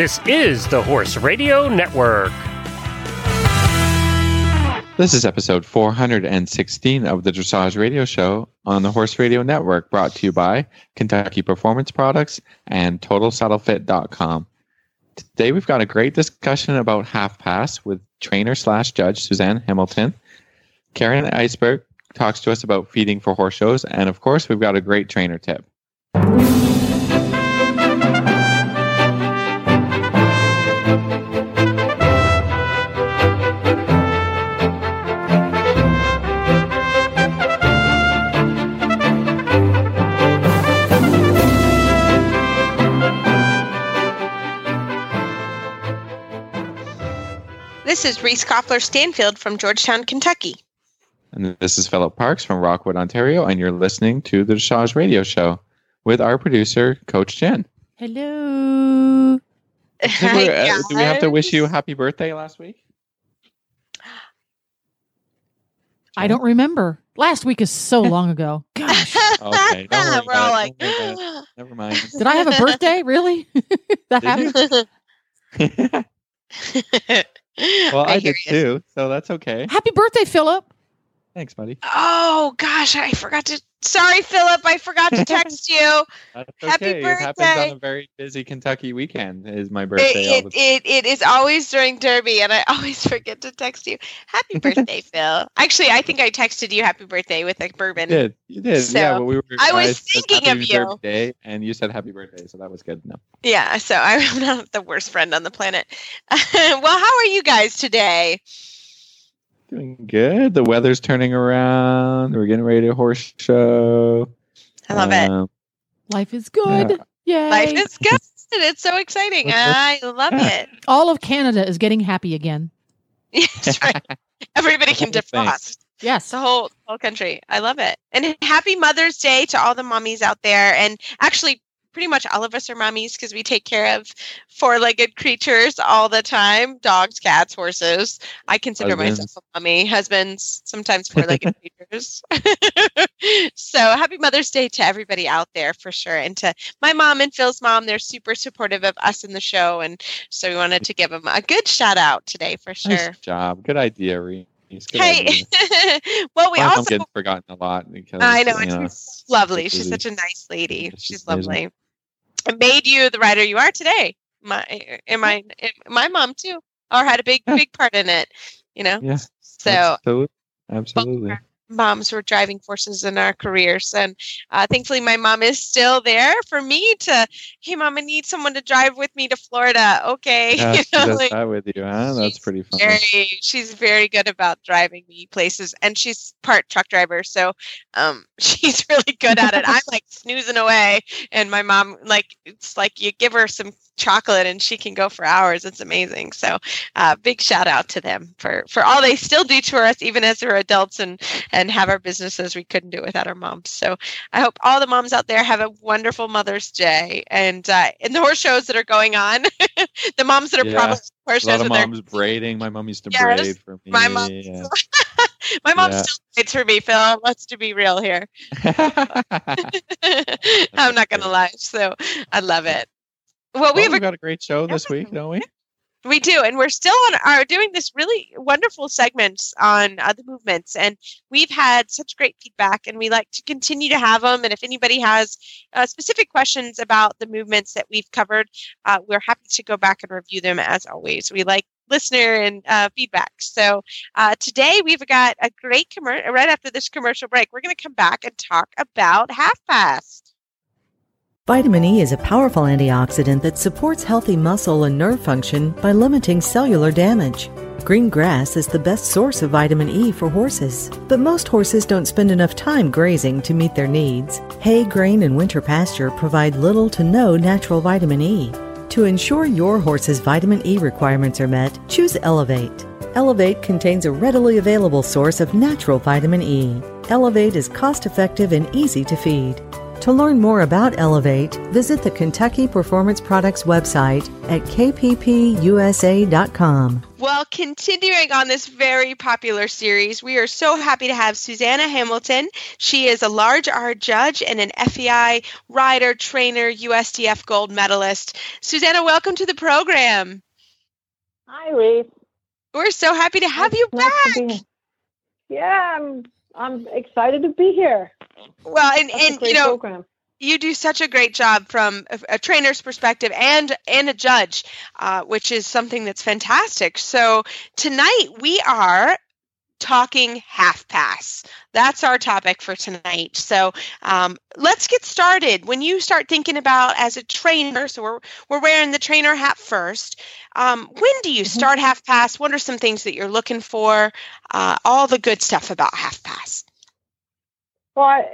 This is the Horse Radio Network. This is episode 416 of the Dressage Radio Show on the Horse Radio Network, brought to you by Kentucky Performance Products and TotalSaddleFit.com. Today we've got a great discussion about half pass with trainer slash judge Susanne Hamilton. Karen Isberg talks to us about feeding for horse shows, and of course we've got a great trainer tip. This is Reese Koffler Stanfield from Georgetown, Kentucky. And this is Philip Parks from Rockwood, Ontario, and you're listening to the Dressage Radio Show with our producer, Coach Jen. Hello. Did we, uh, do we have to wish you a happy birthday last week? I don't remember. Last week is so long ago. Gosh. Okay, don't worry We're all like. Don't worry. Never mind. Did I have a birthday? Really? that Did happened? Well, I, hear did you. too, so that's okay. Happy birthday, Philip. Thanks, buddy. Oh gosh, I forgot to. Sorry, Philip, I forgot to text you. That's Happy okay. It happens on a very busy Kentucky weekend. Is my birthday all it, it, it is always during Derby, and I always forget to text you. Happy birthday, Phil. Actually, I think I texted you happy birthday with a bourbon. You did. You did. So, yeah, well, we were. I was thinking of you. Day, and you said happy birthday, so that was good. No. Yeah, so I'm not the worst friend on the planet. well, how are you guys today? Doing good. The weather's turning around. We're getting ready to horse show. I love it. Um, Life is good. Yay. Life is good. It's so exciting. I love yeah. it. All of Canada is getting happy again. That's right. Everybody can The whole thing. defrost. Yes. the whole whole country. I love it. And happy Mother's Day to all the mommies out there. And actually, pretty much all of us are mommies because we take care of four-legged creatures all the time: dogs, cats, horses. I consider myself a mommy. Husbands, sometimes four-legged creatures. so happy Mother's Day to everybody out there for sure, and to my mom and Phil's mom. They're super supportive of us in the show, and so we wanted to give them a good shout out today for sure. Nice job. Good idea. Good Hey, well, we also getting forgotten a lot because I know, you know, she's lovely. She's such a nice lady. She's she's lovely. It made you the writer you are today. My and my and my mom too, or had a big big part in it. You know. Yeah. So absolutely. Absolutely. Moms were driving forces in our careers, and uh, thankfully my mom is still there for me to. Hey, mom, I need someone to drive with me to Florida. Okay. Yeah, You know, like- that with you, huh? That's pretty fun. very she's very good about driving me places and she's part truck driver so um she's really good at it i'm like snoozing away and my mom like it's like you give her some chocolate and she can go for hours it's amazing so uh big shout out to them for for all they still do to us even as we're adults and and have our businesses we couldn't do it without our moms so i hope all the moms out there have a wonderful mother's day and uh in the horse shows that are going on the moms that are Yeah. probably horse shows. A lot of moms braiding. My mom used to Yes, braid for me. my mom- yeah. My mom Yeah. still fights for me, Phil. Let's to be real here. I'm not gonna lie. So I love it. Well, we Well, have we've a, got a great show this week, don't we? we do, and we're still on are doing this really wonderful segments on uh, the movements, and we've had such great feedback, and we like to continue to have them. And if anybody has uh, specific questions about the movements that we've covered, uh, we're happy to go back and review them as always. We like listener and uh, feedback. So uh, today we've got a great commercial. Right after this commercial break, we're going to come back and talk about half pass. Vitamin E is a powerful antioxidant that supports healthy muscle and nerve function by limiting cellular damage. Green grass is the best source of vitamin E for horses, but most horses don't spend enough time grazing to meet their needs. Hay, grain, and winter pasture provide little to no natural vitamin E. To ensure your horse's vitamin E requirements are met, choose Elevate. Elevate contains a readily available source of natural vitamin E. Elevate is cost effective and easy to feed. To learn more about Elevate, visit the Kentucky Performance Products website at kppusa.com. Well, continuing on this very popular series, we are so happy to have Susanna Hamilton. She is a large R judge and an FEI rider, trainer, USDF gold medalist. Susanna, welcome to the program. Hi, Reese. We're so happy to have you Nice back. to be- Yeah, I'm I'm excited to be here. Well, and, That's and you know, program. you do such a great job from a, a trainer's perspective and and a judge, uh, which is something that's fantastic. So tonight we are talking half pass. That's our topic for tonight. So um, let's get started. When you start thinking about as a trainer, so we're we're wearing the trainer hat first. Um, when do you start half pass? What are some things that you're looking for? Uh, all the good stuff about half pass. Well,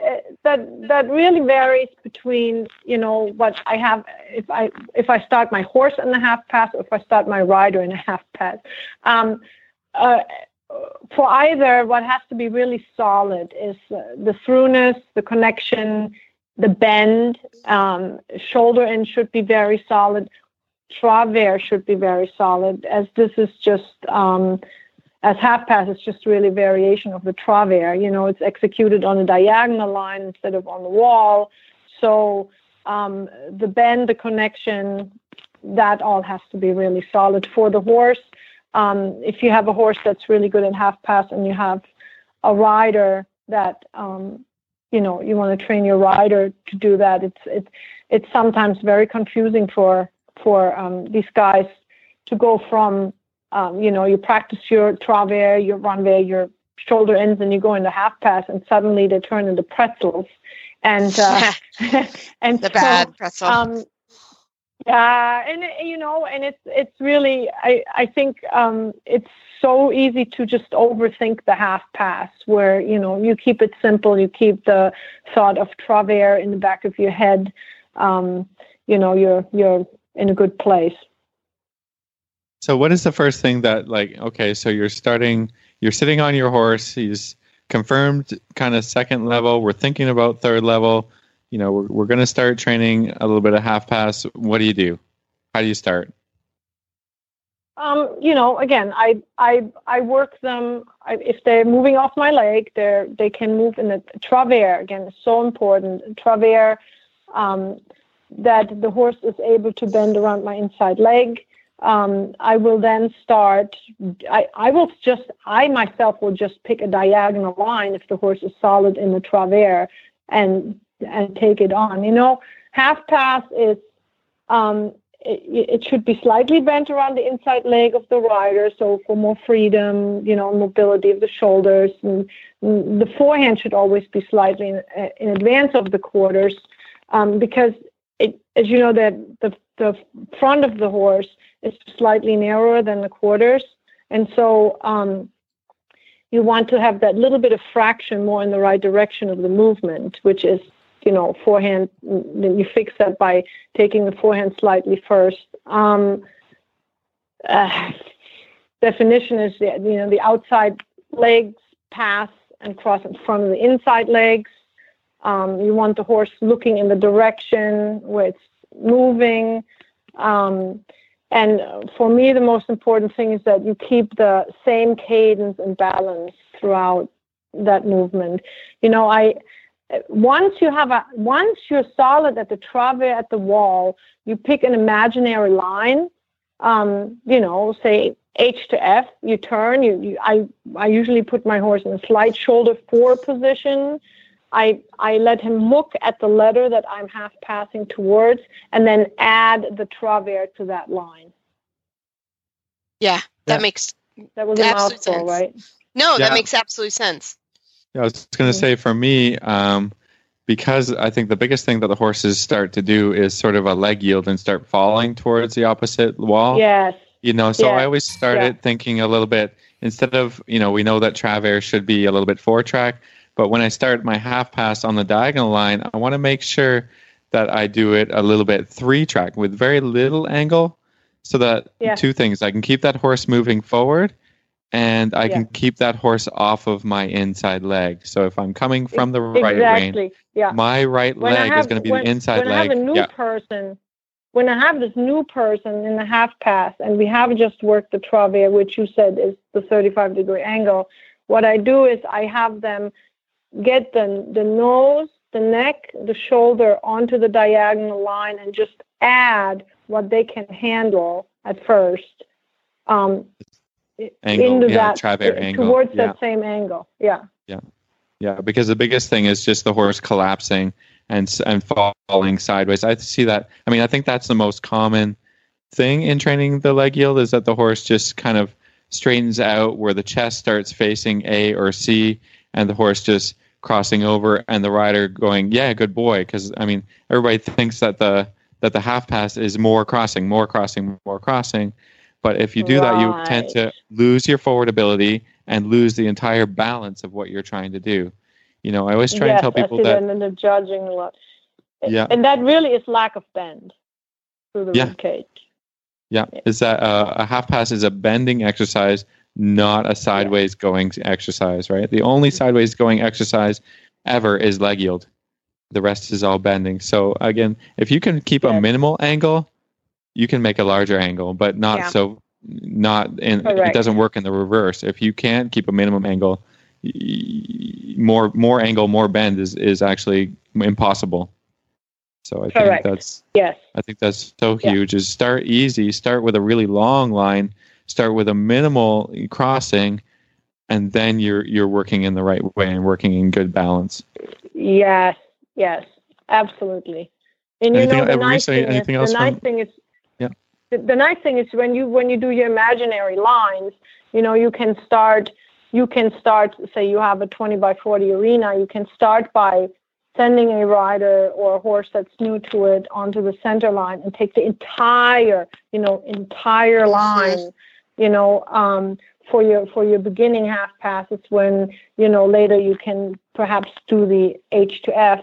that that really varies between you know what I have if I if I start my horse in the half pass or if I start my rider in a half pass. Um, uh, for either, what has to be really solid is uh, the throughness, the connection, the bend. Um, shoulder in should be very solid. Travers should be very solid, as this is just um, as half pass is just really variation of the travers. You know, it's executed on a diagonal line instead of on the wall. So um, the bend, the connection, that all has to be really solid for the horse. Um, if you have a horse that's really good at half pass and you have a rider that um, you know you want to train your rider to do that, it's it's it's sometimes very confusing for for um, these guys to go from um, you know, you practice your travers, your renvers, your shoulder ins, and you go into half pass, and suddenly they turn into pretzels. And uh, and the so, bad pretzel. um, yeah, and you know, and it's it's really I I think um, it's so easy to just overthink the half pass, where you know you keep it simple, you keep the thought of travers in the back of your head. Um, you know, you're you're in a good place. So what is the first thing that like okay, so you're starting you're sitting on your horse, he's confirmed kind of second level, we're thinking about third level, you know, we're we're gonna start training a little bit of half pass. What do you do? How do you start? Um, you know, again, I I I work them. I, if they're moving off my leg, they're they can move in the travers. Again, it's so important. Travers, um, that the horse is able to bend around my inside leg. Um, I will then start. I I will just I myself will just pick a diagonal line if the horse is solid in the travers and and take it on. You know, half pass is. Um, it, it should be slightly bent around the inside leg of the rider, so for more freedom, you know, mobility of the shoulders. And, the forehand should always be slightly in, in advance of the quarters, um, because it, as you know, that the the front of the horse is slightly narrower than the quarters, and so um, you want to have that little bit of fraction more in the right direction of the movement, which is you know, forehand, then you fix that by taking the forehand slightly first. Um, uh, definition is, the, you know, the outside legs pass and cross in front of the inside legs. Um, you want the horse looking in the direction where it's moving. Um, and for me, the most important thing is that you keep the same cadence and balance throughout that movement. You know, I once you have a once you're solid at the travers at the wall, you pick an imaginary line. Um, you know, say H to F. You turn. You, you I I usually put my horse in a slight shoulder fore position. I I let him look at the letter that I'm half passing towards, and then add the travers to that line. yeah, that Yeah. makes That was a Absolute mouthful, sense. right? no, that makes absolute sense. Yeah, I was going to say for me, um, because I think the biggest thing that the horses start to do is sort of a leg yield and start falling towards the opposite wall. Yes. You know, so Yeah. I always started Yeah. thinking a little bit instead of, you know, we know that Travers should be a little bit four track, but when I start my half pass on the diagonal line, I want to make sure that I do it a little bit three track with very little angle so that Yeah. two things I can keep that horse moving forward and I Yeah. can keep that horse off of my inside leg. So if I'm coming from the right rein, exactly. Yeah. my right When I leg is going to be when- the inside when I leg. have a new yeah. person, when I have this new person in the half pass, and we have just worked the travers, which you said is the 35 degree angle, what I do is I have them get the the nose, the neck, the shoulder onto the diagonal line, and just add what they can handle at first. Um, Angle, into yeah, that angle, towards yeah. that same angle. Yeah. Yeah, Yeah. because the biggest thing is just the horse collapsing and and falling sideways. I see that. I mean, I think that's the most common thing in training the leg yield is that the horse just kind of straightens out where the chest starts facing A or C, and the horse just crossing over, and the rider going, "Yeah, good boy." Because I mean, everybody thinks that the that the half pass is more crossing, more crossing, more crossing. But if you do that, you tend to lose your forward ability and lose the entire balance of what you're trying to do. You know, I always try yes, and tell people that. that in the judging a lot. Yeah. And that really is lack of bend through the Yeah. rib cage. Yeah, is that uh, a half pass is a bending exercise, not a sideways going exercise, right? The only mm-hmm. sideways going exercise ever is leg yield. The rest is all bending. So again, if you can keep a minimal angle, you can make a larger angle, but not Yeah. so. Not in. It doesn't work in the reverse. If you can't keep a minimum angle, more more angle, more bend is is actually impossible. So I Correct. think that's Yes. I think that's so Yeah. huge. Is start easy, start with a really long line, start with a minimal crossing, and then you're you're working in the right way and working in good balance. Yes. Yes. Absolutely. And you Anything- know the were you nice saying thing is anything the nice from- thing is Yeah. the, the nice thing is when you when you do your imaginary lines, you know, you can start you can start say you have a 20 by 40 arena, you can start by sending a rider or a horse that's new to it onto the center line and take the entire, you know, entire line, you know, um, for your for your beginning half passes when, you know, later you can perhaps do the H to F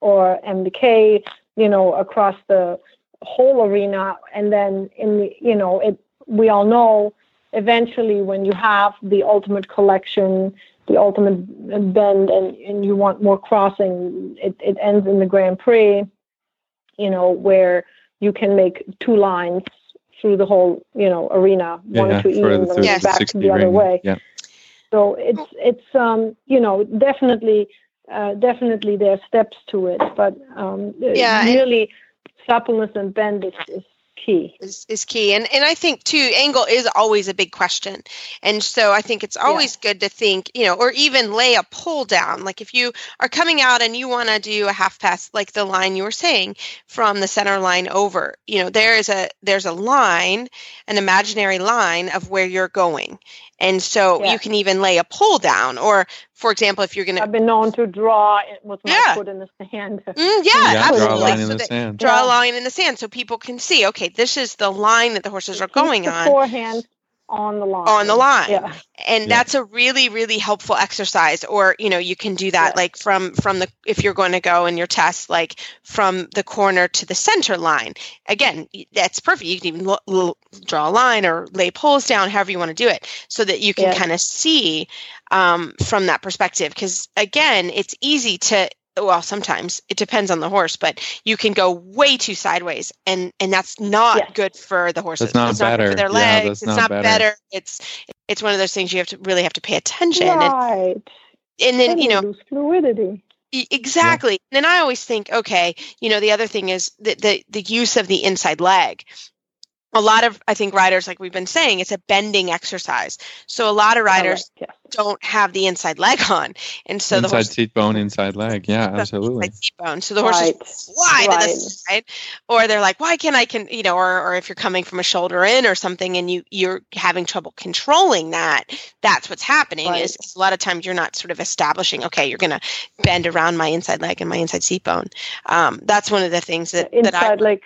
or M to K, you know, across the whole arena. And then in the you know, it we all know eventually when you have the ultimate collection the ultimate bend and, and you want more crossing, it, it ends in the Grand Prix, you know, where you can make two lines through the whole, you know, arena, Yeah, one yeah, to E for and the then Yes. back to 60 the other ring. way. Yeah. So it's it's um you know definitely uh, definitely there are steps to it, but um Yeah, and- really suppleness and bend is, is key. is, is key. And and i think too angle is always a big question. And so i think it's always good to think you know or even lay a pull down. Like if you are coming out and you want to do a half pass like the line you were saying from the center line over you know there is a there's a line an imaginary line of where you're going and so Yeah. you can even lay a pull down or for example if you're going to I've been known to draw it with my Yeah. foot in the sand. Mm, yeah, Yeah, absolutely. draw a line in the sand. draw a line in the sand so people can see okay this is the line that the horses are going on forehand on the line. On the line. Yeah. and Yeah. that's a really really helpful exercise or you know you can do that Yeah. like from from the if you're going to go in your test like from the corner to the center line again that's perfect you can even lo- lo- draw a line or lay poles down however you want to do it so that you can Yeah. kind of see um, from that perspective because again it's easy to well sometimes it depends on the horse but you can go way too sideways and and that's not Yes. good for the horses That's not it's not good better. for their legs that's it's not not better. better it's it's one of those things you have to really have to pay attention and, Right. and then you know fluidity. Exactly. And then I always think, okay, you know, the other thing is the, the the use of the inside leg. A lot of I think riders, like we've been saying, it's a bending exercise. So a lot of riders Correct, yes. don't have the inside leg on, and so the inside horse seat bone, inside leg. Yeah, absolutely. inside seat bone. So the horse Right. is fly to the Right. side, or they're like, why can't I can you know, or or if you're coming from a shoulder in or something, and you you're having trouble controlling that, that's what's happening. Right. Is, is a lot of times you're not sort of establishing, okay, you're going to bend around my inside leg and my inside seat bone. Um, that's one of the things that that I inside leg,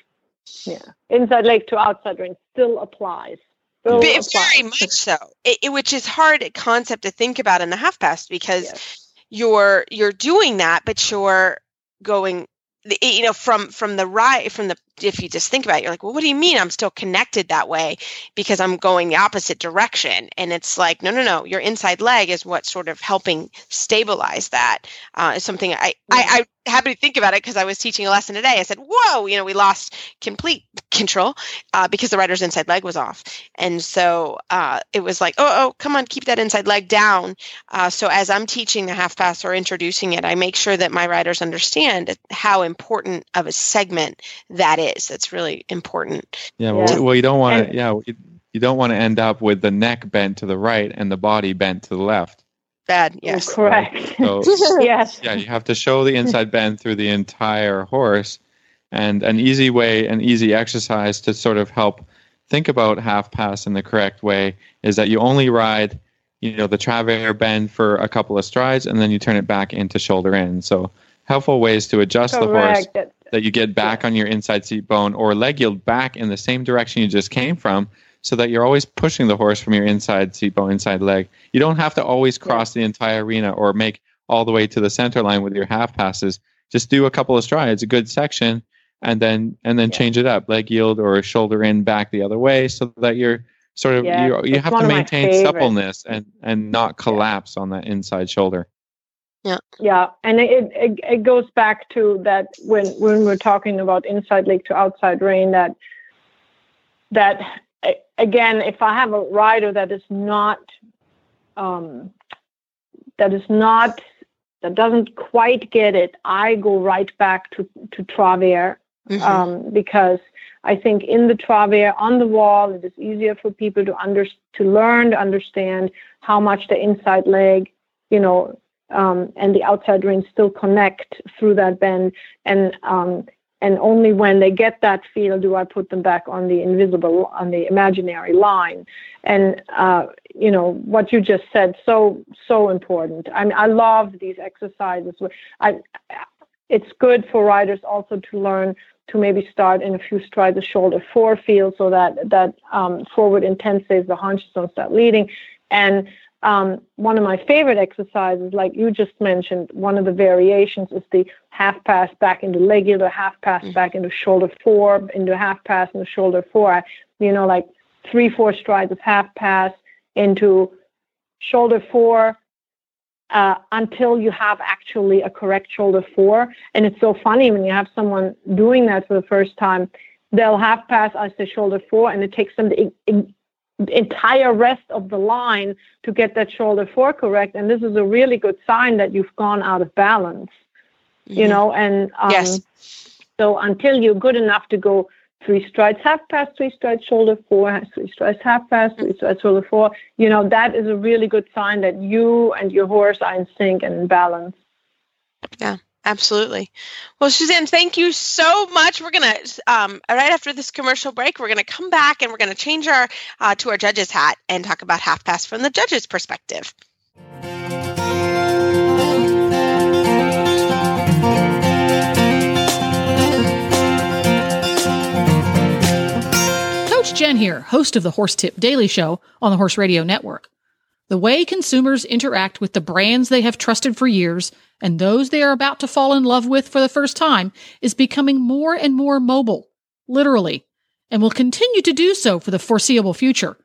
yeah, inside leg to outside ring still applies. Still Ve- applies. very much so. It, it- which is hard concept to think about in the half pass because Yes. you're you're doing that, but you're going, the- you know, from from the right from the if you just think about it, you're like, well, what do you mean I'm still connected that way because I'm going the opposite direction? And it's like, no, no, no. Your inside leg is what's sort of helping stabilize that. Uh, is something I, I, I happy to think about it because I was teaching a lesson today. I said, whoa, you know, we lost complete control uh, because the rider's inside leg was off. And so uh, it was like, oh, oh, come on, keep that inside leg down. Uh, so as I'm teaching the half pass or introducing it, I make sure that my riders understand how important of a segment that is. That's really important. Yeah. Well, well you don't want to, yeah, you don't want to end up with the neck bent to the right and the body bent to the left bad. Mm, yes. Oh, correct. So, yes. Yeah, you have to show the inside bend through the entire horse. And an easy way, an easy exercise to sort of help think about half pass in the correct way is that you only ride, you know, the travers bend for a couple of strides and then you turn it back into shoulder in. So helpful ways to adjust correct. the horse that you get back on your inside seat bone or leg yield back in the same direction you just came from so that you're always pushing the horse from your inside seat bone, inside leg. You don't have to always cross the entire arena or make all the way to the center line with your half passes. Just do a couple of strides, a good section, and then and then yeah. change it up, leg yield or shoulder in back the other way, so that you're sort of yeah, you you have to maintain suppleness and and not collapse on that inside shoulder. Yeah. Yeah, and it, it it goes back to that when when we're talking about inside leg to outside rein that that again, if I have a rider that is not um, that is not that doesn't quite get it, I go right back to to Travers mm-hmm. um, because I think in the Travers on the wall it is easier for people to under to learn to understand how much the inside leg, you know, um, and the outside rein still connect through that bend, and um, and only when they get that feel do I put them back on the invisible, on the imaginary line. And uh, you know what you just said, so so important. I mean, I love these exercises. I, it's good for riders also to learn to maybe start in a few strides of shoulder fore feel, so that that um, forward intensives the haunches don't start leading, and um, one of my favorite exercises, like you just mentioned, one of the variations is the half pass back into leg yield, half pass mm-hmm. back into shoulder fore, into half pass into shoulder fore. You know, like three, four strides of half pass into shoulder fore uh, until you have actually a correct shoulder fore. And it's so funny when you have someone doing that for the first time, they'll half pass as the shoulder fore, and it takes them the entire rest of the line to get that shoulder fore correct. And this is a really good sign that you've gone out of balance, mm-hmm. you know, and um, yes. so until you're good enough to go three strides half pass, three strides shoulder fore, three strides half pass, three strides shoulder fore, you know, that is a really good sign that you and your horse are in sync and in balance. Yeah. Absolutely. Well, Susanne, thank you so much. We're gonna um, right after this commercial break, we're gonna come back and we're gonna change our uh, to our judge's hat and talk about half pass from the judge's perspective. Coach Jen here, host of the Horse Tip Daily Show on the Horse Radio Network. The way consumers interact with the brands they have trusted for years and those they are about to fall in love with for the first time is becoming more and more mobile, literally, and will continue to do so for the foreseeable future.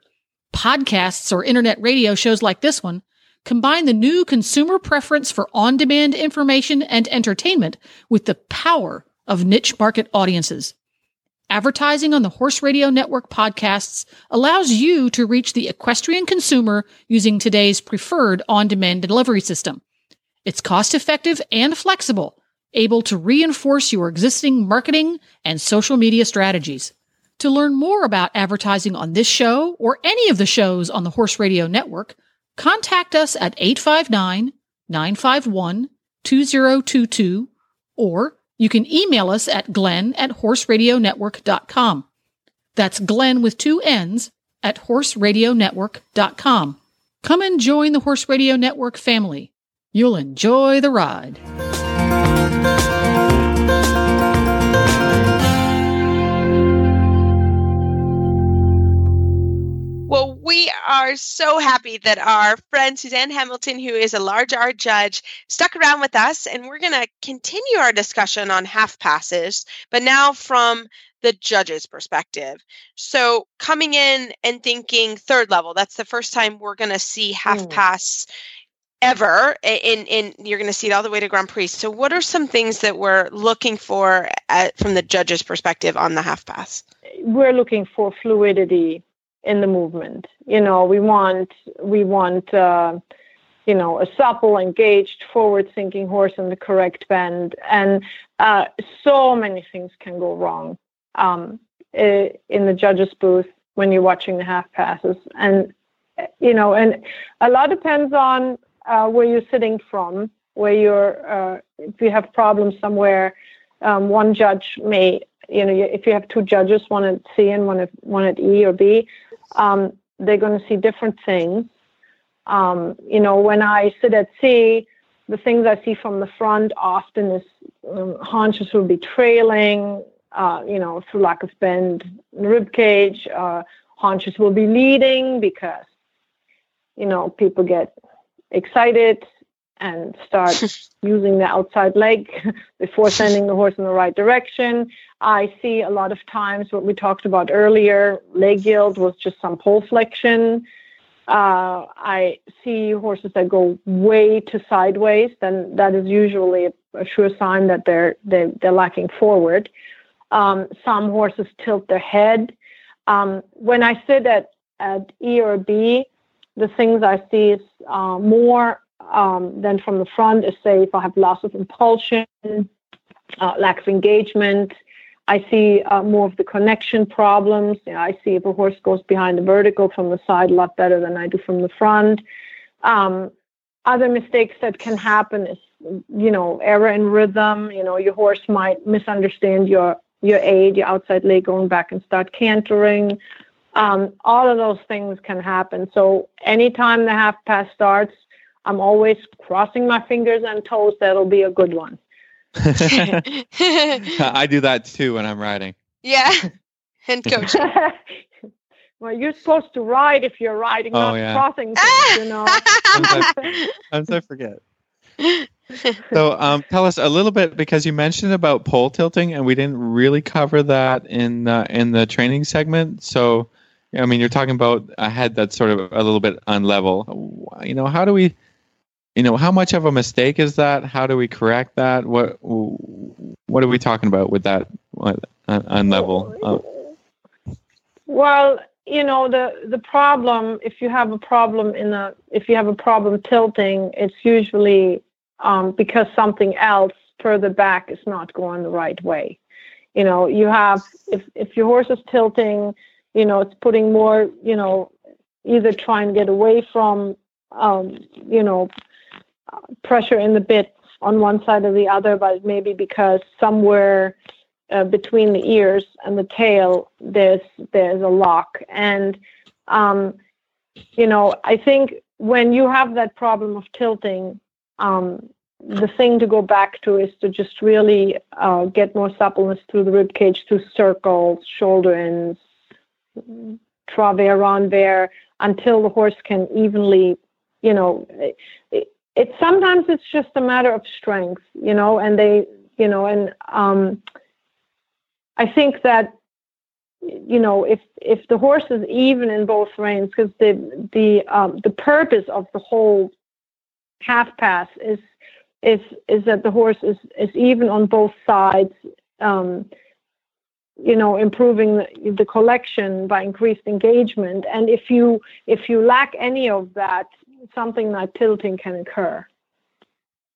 Podcasts or internet radio shows like this one combine the new consumer preference for on demand information and entertainment with the power of niche market audiences. Advertising on the Horse Radio Network podcasts allows you to reach the equestrian consumer using today's preferred on demand delivery system. It's cost effective and flexible, able to reinforce your existing marketing and social media strategies. To learn more about advertising on this show or any of the shows on the Horse Radio Network, contact us at 859 951 2022 or you can email us at glenn at horseradionetwork.com. That's Glenn with two N's at horseradionetwork.com. Come and join the Horse Radio Network family. You'll enjoy the ride. So happy that our friend Susanne Hamilton, who is a large R judge, stuck around with us, and we're going to continue our discussion on half passes, but now from the judge's perspective. So, coming in and thinking third level, that's the first time we're going to see half mm. pass ever in in you're going to see it all the way to grand prix so what are some things that we're looking for at, from the judge's perspective on the half pass we're looking for fluidity in the movement. You know we want we want uh, you know a supple engaged forward thinking horse in the correct bend. And uh, so many things can go wrong um, in the judges booth when you're watching the half passes. And you know and a lot depends on uh, where you're sitting from, where you're, uh, if you have problems somewhere, um, one judge may, you know, if you have two judges, one at C and one at one at E or B, um, they're going to see different things. Um, you know, when I sit at C, the things I see from the front often is um, haunches will be trailing, uh, you know, through lack of bend rib cage. Uh, haunches will be leading because, you know, people get excited and start using the outside leg before sending the horse in the right direction. I see a lot of times what we talked about earlier, leg yield was just some poll flexion. Uh, I see horses that go way to sideways, then that is usually a, a sure sign that they're they're, they're lacking forward. Um, some horses tilt their head. Um, when I sit at at E or B, the things I see is uh, more um, than from the front is say if I have loss of impulsion, uh, lack of engagement. I see uh, more of the connection problems. You know, I see if a horse goes behind the vertical from the side a lot better than I do from the front. Um, other mistakes that can happen is, you know, error in rhythm. You know, your horse might misunderstand your your aid, your outside leg going back and start cantering. Um, all of those things can happen. So anytime the half pass starts, I'm always crossing my fingers and toes that'll be a good one. I do that too when I'm riding. Yeah. And coach. well, you're supposed to ride if you're riding, oh, not yeah. crossing things, you know. Sometimes I forget. so um, tell us a little bit because you mentioned about poll tilting and we didn't really cover that in uh, in the training segment so I mean, you're talking about a head that's sort of a little bit unlevel. You know, how do we, you know, how much of a mistake is that? How do we correct that? What what are we talking about with that unlevel? Uh, well, you know, the the problem if you have a problem in a if you have a problem tilting, it's usually um, because something else further back is not going the right way. You know, you have if if your horse is tilting you know it's putting more you know either trying to get away from um, you know pressure in the bit on one side or the other but maybe because somewhere uh, between the ears and the tail there's there's a lock. And um, you know i think when you have that problem of tilting um, the thing to go back to is to just really uh, get more suppleness through the rib cage through circles shoulder ins travers renvers until the horse can evenly, you know, it, sometimes it's just a matter of strength, you know, and they, you know, and um, I think that you know if if the horse is even in both reins because the the um, the purpose of the whole half pass is is is that the horse is is even on both sides um, you know improving the, the collection by increased engagement. And if you if you lack any of that something like tilting can occur.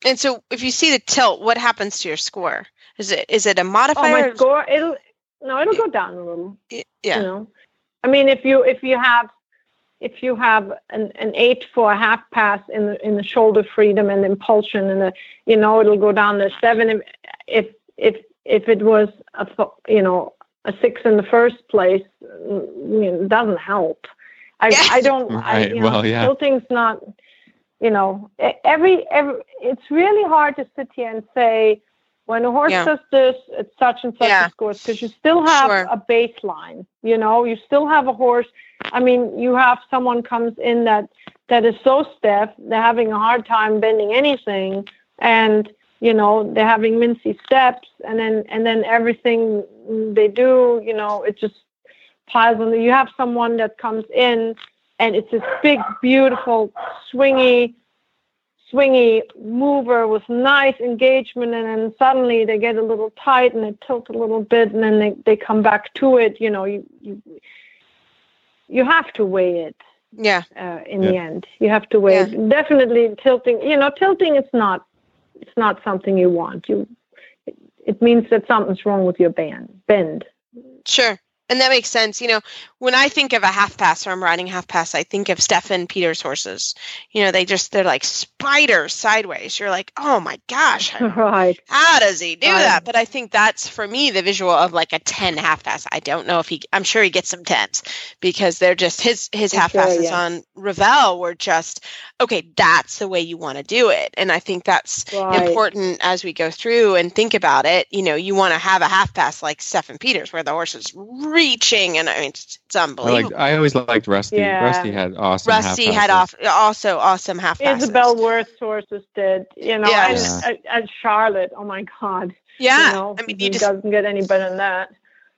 And so if you see the tilt what happens to your score? Is it is it a modifier oh, my score it'll no it'll go down a little yeah. you know. I mean if you if you have if you have an, an eight for a half pass in the in the shoulder freedom and impulsion and the you know it'll go down to seven if if if it was a you know a six in the first place, mm, it doesn't help. I yes. I don't. Right. I, you know, well, yeah. Tilting's not. You know, every every. It's really hard to sit here and say when a horse yeah. does this, it's such and such yeah. a score because you still have sure. a baseline. You know, you still have a horse I mean, you have someone comes in that that is so stiff, they're having a hard time bending anything, and you know they're having mincy steps, and then and then everything they do, you know, it just piles. You have someone that comes in, and it's this big, beautiful, swingy swingy mover with nice engagement and then suddenly they get a little tight and they tilt a little bit and then they, they come back to it you know you you, you have to weigh it yeah uh, in Yeah. the end you have to weigh it definitely tilting you know tilting is not it's not something you want you it, it means that something's wrong with your band bend Sure. And that makes sense. You know, when I think of a half pass or I'm riding half pass, I think of Steffen Peters horses. You know, they just, they're like spiders sideways. You're like, oh my gosh, how right how does he do Right. that? But I think that's for me the visual of like a 10 half pass. I don't know if he, I'm sure he gets some 10s because they're just, his, his half sure, passes yeah. on Ravel were just, okay, that's the way you want to do it. And I think that's right important as we go through and think about it. You know, you want to have a half pass like Steffen Peters, where the horse is reaching, and I mean, it's, it's I unbelievable. like. I always liked Rusty. Yeah. Rusty had awesome. Rusty had passes. off also awesome half passes. Isabell Werth's horses did, you know, Yeah. and, Yeah. and, and Charlotte. Oh my God! Yeah, you know, I mean, you it just doesn't get any better than that.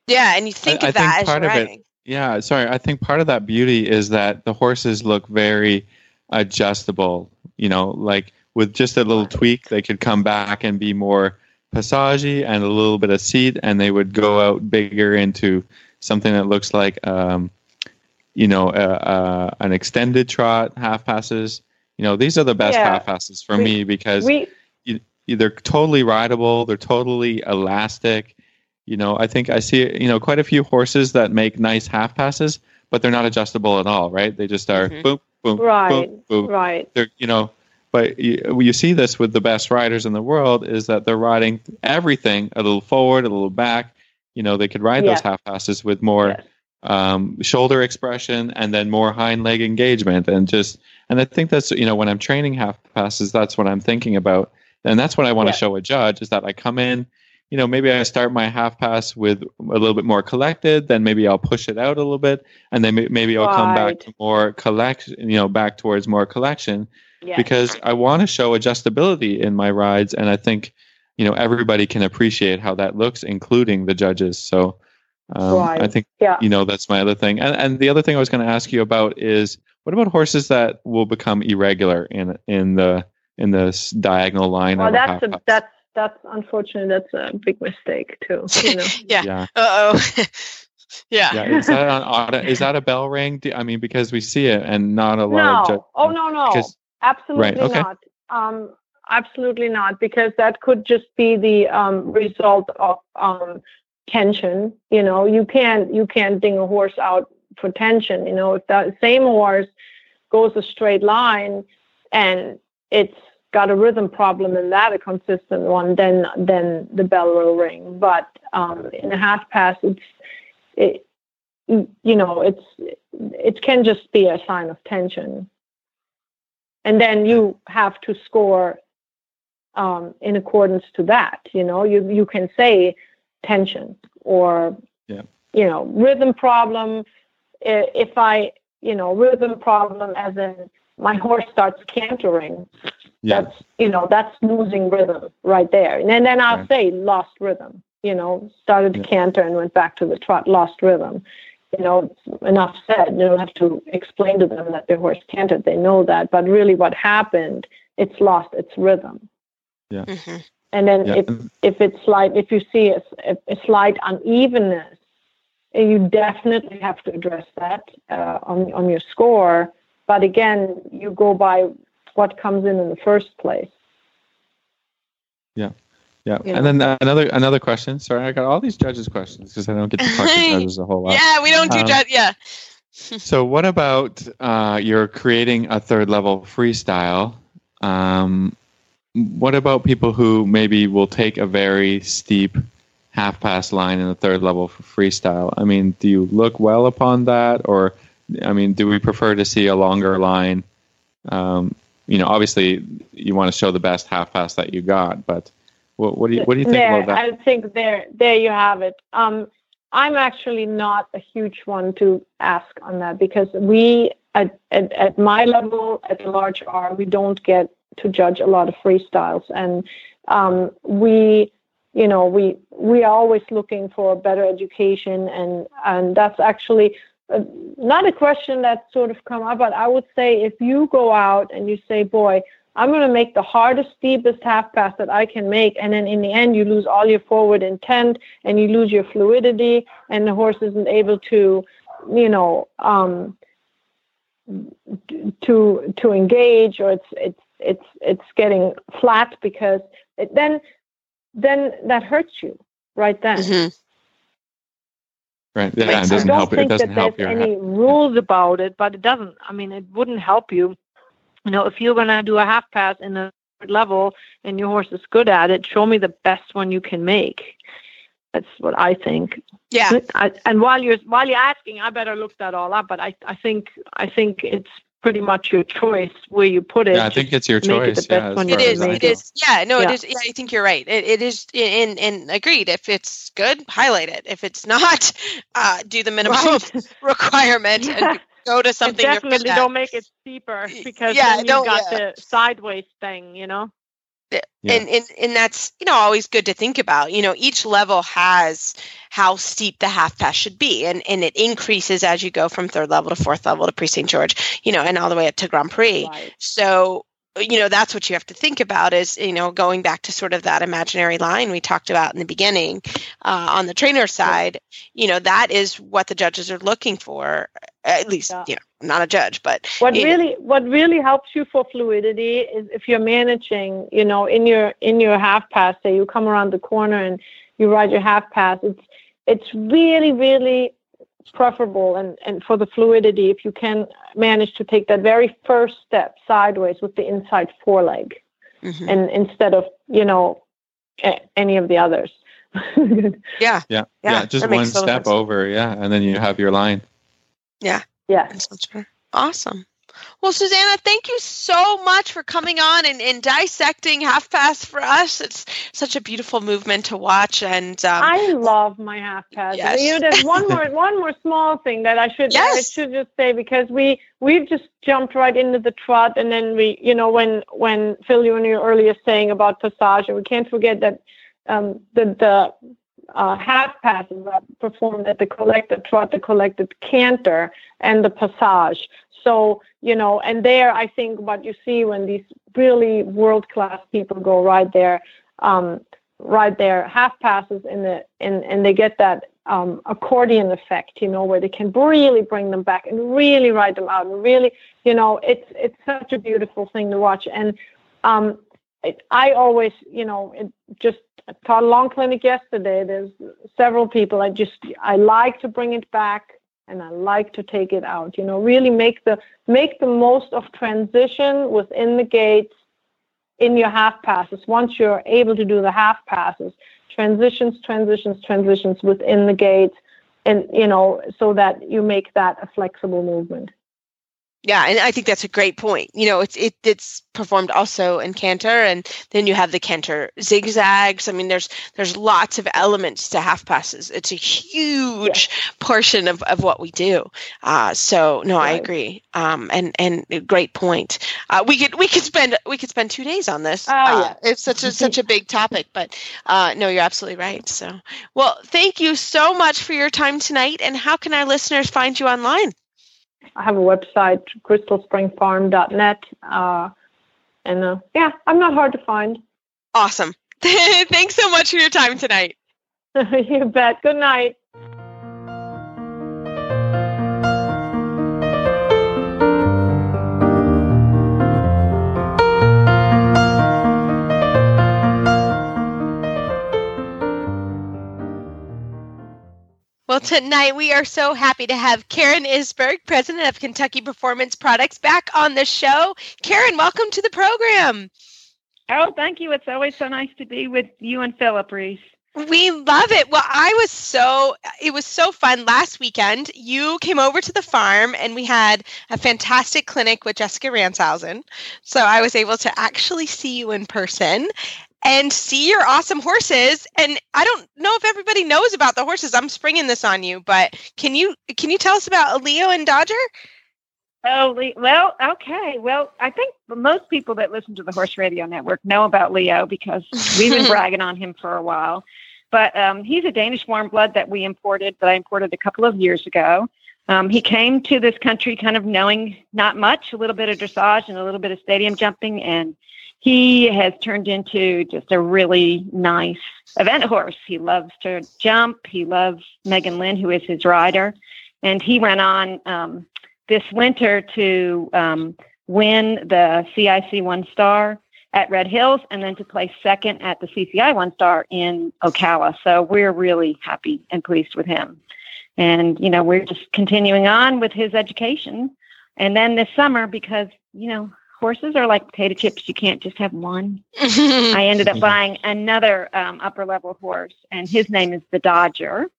yeah, and you think I of that think as part you're of it- riding. Yeah, sorry. I think part of that beauty is that the horses look very adjustable. You know, like with just a little tweak, they could come back and be more passagey and a little bit of seat, and they would go out bigger into something that looks like, um, you know, uh, uh, an extended trot, half passes. You know, these are the best Yeah. half passes for We- me because We they're totally rideable. They're totally elastic. You know, I think I see you know quite a few horses that make nice half passes, but they're not adjustable at all. Right? They just are Mhm. boom, boom, Right, boom, boom. right. They're you know, but you, you see this with the best riders in the world is that they're riding everything a little forward, a little back. You know, they could ride Yes. those half passes with more Yes. um, shoulder expression and then more hind leg engagement and just and I think that's you know when I'm training half passes that's what I'm thinking about and that's what I want Yeah. to show a judge is that I come in you know maybe I start my half pass with a little bit more collected then maybe I'll push it out a little bit and then maybe I'll come back to more collection you know back towards more collection because I want to show adjustability in my rides, and I think you know everybody can appreciate how that looks, including the judges. So um, Right. I think yeah. you know that's my other thing. And and the other thing I was going to ask you about is what about horses that will become irregular in in the in the s- diagonal line Well, of a that's half a that's that's unfortunate. That's a big mistake too. You know. yeah. yeah. Uh oh. yeah. Yeah, is that on auto, is that a bell ring? Do- I mean, because we see it and not a lot of no. ju- oh no no. because- absolutely okay. not. Um, absolutely not, because that could just be the um, result of um, tension. You know, you can't you can't ding a horse out for tension. You know, if that same horse goes a straight line and it's got a rhythm problem and that a consistent one, then then the bell will ring. But um, in a half pass, it's it, you know it's it can just be a sign of tension and then you have to score um, in accordance to that you know you you can say tension or Yeah. you know rhythm problem. If i you know rhythm problem as in my horse starts cantering yeah, that's you know that's losing rhythm right there. And then, i'll Right. say lost rhythm you know started to Yeah. canter and went back to the trot lost rhythm. You know enough said you don't have to explain to them that their horse cantered. They know that. But really what happened it's lost its rhythm Mhm. and then yeah. if if it's slight if you see a, a, a slight unevenness you definitely have to address that uh, on on your score but again you go by what comes in in the first place Yeah. You And then uh, another another question. Sorry, I got all these judges questions because I don't get to talk to judges a whole lot. Yeah, we don't do Um, that. Yeah. So what about uh, you're creating a third level freestyle? Um, what about people who maybe will take a very steep half pass line in the third level for freestyle? I mean, do you look well upon that, or I mean, do we prefer to see a longer line? Um, you know, obviously, you want to show the best half pass that you got, but what, what do you what do you think there, about that? I think there there you have it. Um, I'm actually not a huge one to ask on that because we at, at, at my level at the large R we don't get to judge a lot of freestyles. And um, we you know we we are always looking for better education. And and that's actually uh, not a question that sort of come up but i would say if you go out and you say boy i'm going to make the hardest steepest half pass that i can make and then in the end you lose all your forward intent and you lose your fluidity and the horse isn't able to you know um to to engage or it's it's it's it's getting flat because it, then then that hurts you right then. Mm-hmm. Right. Yeah, Makes it I doesn't don't help. It think doesn't that help there's your. any rules about it, but it doesn't. I mean, it wouldn't help you. You know, if you're gonna do a half pass in the third level and your horse is good at it, show me the best one you can make. That's what I think. Yeah. I, and while you're while you're asking, I better look that all up. But I, I think I think it's pretty much your choice where you put it. Yeah, I think it's your make it the choice. best Yeah, as one you as is. I make know. Yeah. No, Yeah. it is. Yeah, I think you're right. It, it is. And and agreed. If it's good, highlight it. If it's not, uh, do the minimum Right. requirement Yeah. and go to something and definitely don't make it steeper because Yeah, then you don't- got yeah. the sideways thing, you know. Yeah. and, and and that's you know always good to think about you know each level has how steep the half pass should be and and it increases as you go from third level to fourth level to Prix St. Georges you know and all the way up to grand prix Right. so you know that's what you have to think about is you know going back to sort of that imaginary line we talked about in the beginning uh, on the trainer side you know that is what the judges are looking for at least Yeah. you know I'm not a judge but What you know, really what really helps you for fluidity is if you're managing, you know, in your in your half pass, say you come around the corner and you ride your half pass, it's it's really, really preferable and, and for the fluidity if you can manage to take that very first step sideways with the inside foreleg mhm. and instead of, you know, a- any of the others. yeah Yeah, Yeah, yeah, just one step sense. over, yeah, and then you have your line. yeah. yeah. Awesome. Well, Susanne, thank you so much for coming on and, and dissecting half pass for us. It's such a beautiful movement to watch, and um, I love my half pass. Yes. You know, there's one more one more small thing that I should I should just say because we we've just jumped right into the trot and then we you know when when Phil you were earlier saying about passage and we can't forget that um, the the uh, half passes are performed at the collected trot, the collected canter, and the passage. So, you know, and there I think what you see when these really world class people go right there, um, right there, half passes in the and and they get that um, accordion effect, you know, where they can really bring them back and really ride them out and really, you know, it's it's such a beautiful thing to watch. And um, I always, you know, it just taught a long clinic yesterday. There's several people. I just I like to bring it back and I like to take it out. You know, really make the make the most of transition within the gates in your half passes. Once you're able to do the half passes, transitions, transitions, transitions within the gates, and you know, so that you make that a flexible movement. Yeah, and I think that's a great point. You know, it's it it's performed also in canter, and then you have the canter zigzags. I mean, there's there's lots of elements to half passes. It's a huge portion of, of what we do. Uh, so no, I agree. Um, and and great point. Uh, we could we could spend we could spend two days on this. Oh, Uh, yeah. it's such a such a big topic, but uh, no, you're absolutely right. So, well, thank you so much for your time tonight. And how can our listeners find you online? I have a website, crystalspringfarm.net. Uh, and uh, yeah, I'm not hard to find. Awesome. Thanks so much for your time tonight. you bet. Good night. Well, tonight we are so happy to have Karen Isberg, president of Kentucky Performance Products, back on the show. Karen, welcome to the program. Oh, thank you. It's always so nice to be with you and Philip Reese. We love it. Well, I was so, it was so fun last weekend. You came over to the farm and we had a fantastic clinic with Jessica Ransehousen. So I was able to actually see you in person. And see your awesome horses. And I don't know if everybody knows about the horses. I'm springing this on you, but can you can you tell us about Leo and Dodger? Oh, well, okay. Well, I think most people that listen to the Horse Radio Network know about Leo because we've been bragging on him for a while. But um, he's a Danish warm blood that we imported, that I imported a couple of years ago. Um, he came to this country kind of knowing not much, a little bit of dressage and a little bit of stadium jumping, and he has turned into just a really nice event horse. He loves to jump. He loves Megan Lynn, who is his rider, and he went on um, this winter to um, win the CIC One Star at Red Hills, and then to place second at the CCI One Star in Ocala. So we're really happy and pleased with him. And, you know, we're just continuing on with his education. And then this summer, because, you know, horses are like potato chips, you can't just have one. I ended up buying another um, upper level horse, and his name is the Dodger.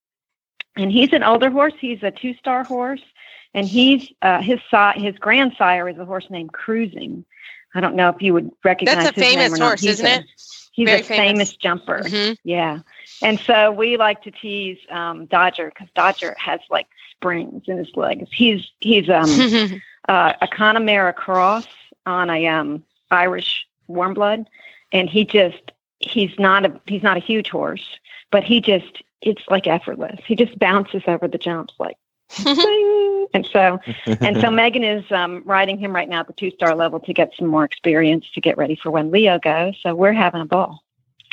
And he's an older horse, he's a two star horse. And he's uh, his his grandsire is a horse named Cruising. I don't know if you would recognize. That's a famous horse, he's isn't a, it? He's Very a famous. famous, jumper. Mhm. Yeah. And so we like to tease um, Dodger because Dodger has like springs in his legs. He's he's um, uh, a Connemara cross on a um, Irish warm blood, and he just he's not a he's not a huge horse, but he just it's like effortless. He just bounces over the jumps like. And so and so Megan is um, riding him right now at the two star level to get some more experience to get ready for when Leo goes. So we're having a ball.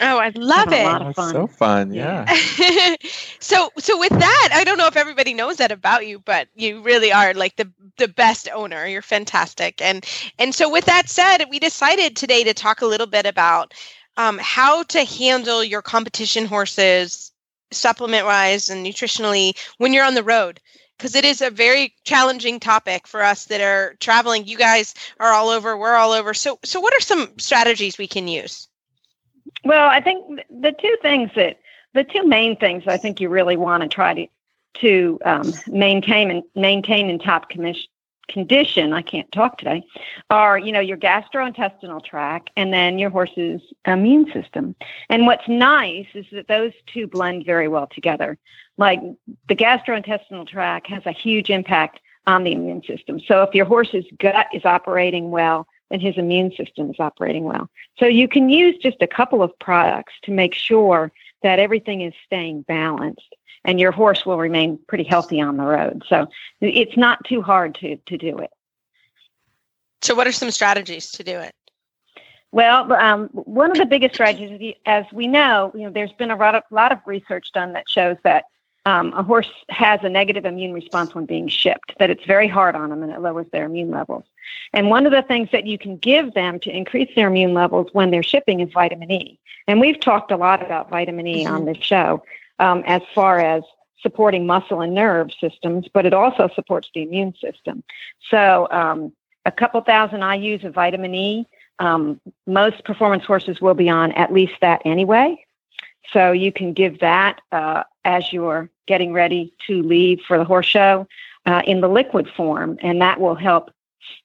Oh, I love Having a it. lot of fun. so fun. Yeah. so so with that, I don't know if everybody knows that about you, but you really are like the the best owner. You're fantastic. And and so with that said, we decided today to talk a little bit about um, how to handle your competition horses supplement wise and nutritionally when you're on the road because it is a very challenging topic for us that are traveling you guys are all over we're all over so so what are some strategies we can use Well, I think the two things that the two main things I think you really want to try to to um, maintain and maintain in top commis- condition. I can't talk today. Are you know your gastrointestinal tract and then your horse's immune system. And what's nice is that those two blend very well together. Like the gastrointestinal tract has a huge impact on the immune system. So if your horse's gut is operating well, then his immune system is operating well. So you can use just a couple of products to make sure that everything is staying balanced and your horse will remain pretty healthy on the road. So it's not too hard to, to do it. so what are some strategies to do it Well, um, one of the biggest strategies, as we know, you know, there's been a lot of, lot of research done that shows that um, a horse has a negative immune response when being shipped, that it's very hard on them and it lowers their immune levels. And one of the things that you can give them to increase their immune levels when they're shipping is vitamin E. And we've talked a lot about vitamin E on this show um, as far as supporting muscle and nerve systems, but it also supports the immune system. So um, a couple thousand IUs of vitamin E um, most performance horses will be on at least that anyway. So you can give that uh, as you're getting ready to leave for the horse show uh, in the liquid form, and that will help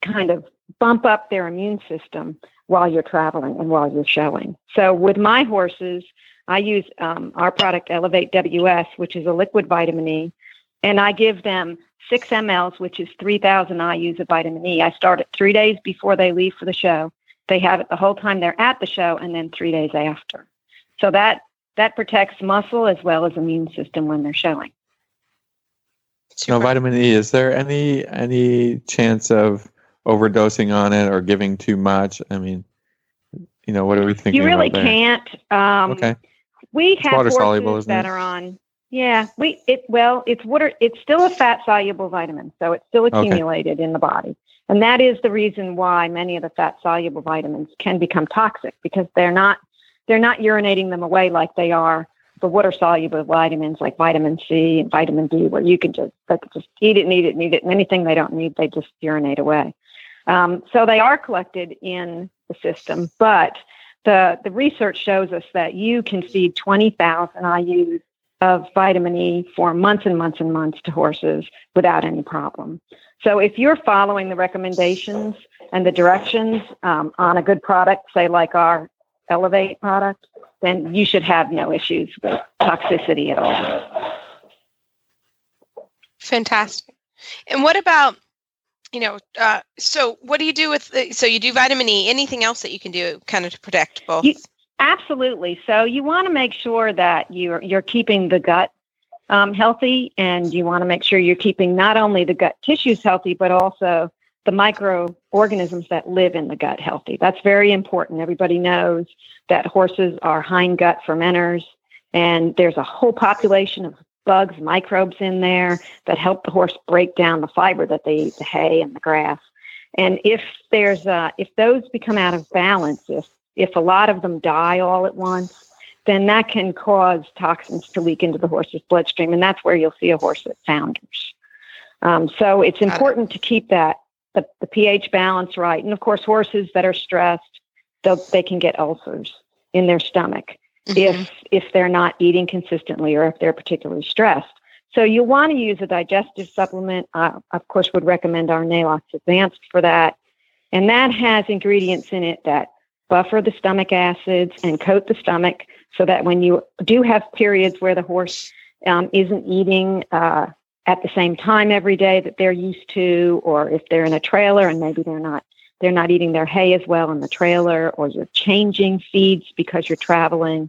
kind of bump up their immune system while you're traveling and while you're showing. So with my horses, I use um, our product Elevate WS, which is a liquid vitamin E, and I give them six mLs, which is 3,000 IUs of vitamin E. I start it three days before they leave for the show. They have it the whole time they're at the show, and then three days after. So that that protects muscle as well as immune system when they're showing. No Super. vitamin E. Is there any any chance of overdosing on it or giving too much? I mean, you know, what are we thinking? you really about can't. Um, Okay. We have water soluble, isn't that it? are on. Yeah, we it well, it's water. It's still a fat soluble vitamin, so it's still accumulated in the body, and that is the reason why many of the fat soluble vitamins can become toxic because they're not they're not urinating them away like they are the water soluble vitamins like vitamin C and vitamin D, where you can just they can just eat it, need it, need it, and anything they don't need, they just urinate away. Um, so they are collected in the system, but the the research shows us that you can feed 20,000 IUs of vitamin E for months and months and months to horses without any problem. So if you're following the recommendations and the directions um, on a good product, say like our Elevate product, then you should have no issues with toxicity at all. Fantastic. And what about, you know, uh, so what do you do with, the, so you do vitamin E, anything else that you can do kind of to protect both? You, absolutely. So you want to make sure that you're, you're keeping the gut um, healthy and you want to make sure you're keeping not only the gut tissues healthy, but also the microorganisms that live in the gut healthy. That's very important. Everybody knows that horses are hind gut fermenters, and there's a whole population of bugs, microbes in there that help the horse break down the fiber that they eat, the hay and the grass. And if there's uh, if those become out of balance, if if a lot of them die all at once, then that can cause toxins to leak into the horse's bloodstream, and that's where you'll see a horse that founders. Um, so it's important to keep that the, the pH balance right. And of course, horses that are stressed, they can get ulcers in their stomach mm-hmm. if if they're not eating consistently or if they're particularly stressed. So you want to use a digestive supplement. I, of course, would recommend our Neigh-Lox Advanced for that. And that has ingredients in it that buffer the stomach acids and coat the stomach so that when you do have periods where the horse um, isn't eating uh, at the same time every day that they're used to, or if they're in a trailer and maybe they're not they're not eating their hay as well in the trailer, or you're changing feeds because you're traveling.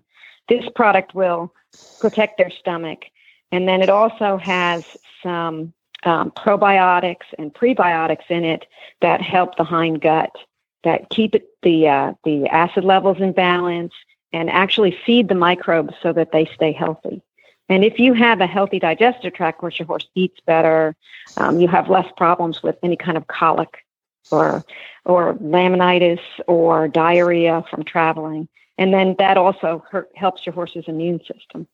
This product will protect their stomach, and then it also has some um, probiotics and prebiotics in it that help the hind gut, that keep it, the uh, the acid levels in balance, and actually feed the microbes so that they stay healthy. And if you have a healthy digestive tract where your horse eats better, um, you have less problems with any kind of colic or or laminitis or diarrhea from traveling. And then that also hurt, helps your horse's immune system.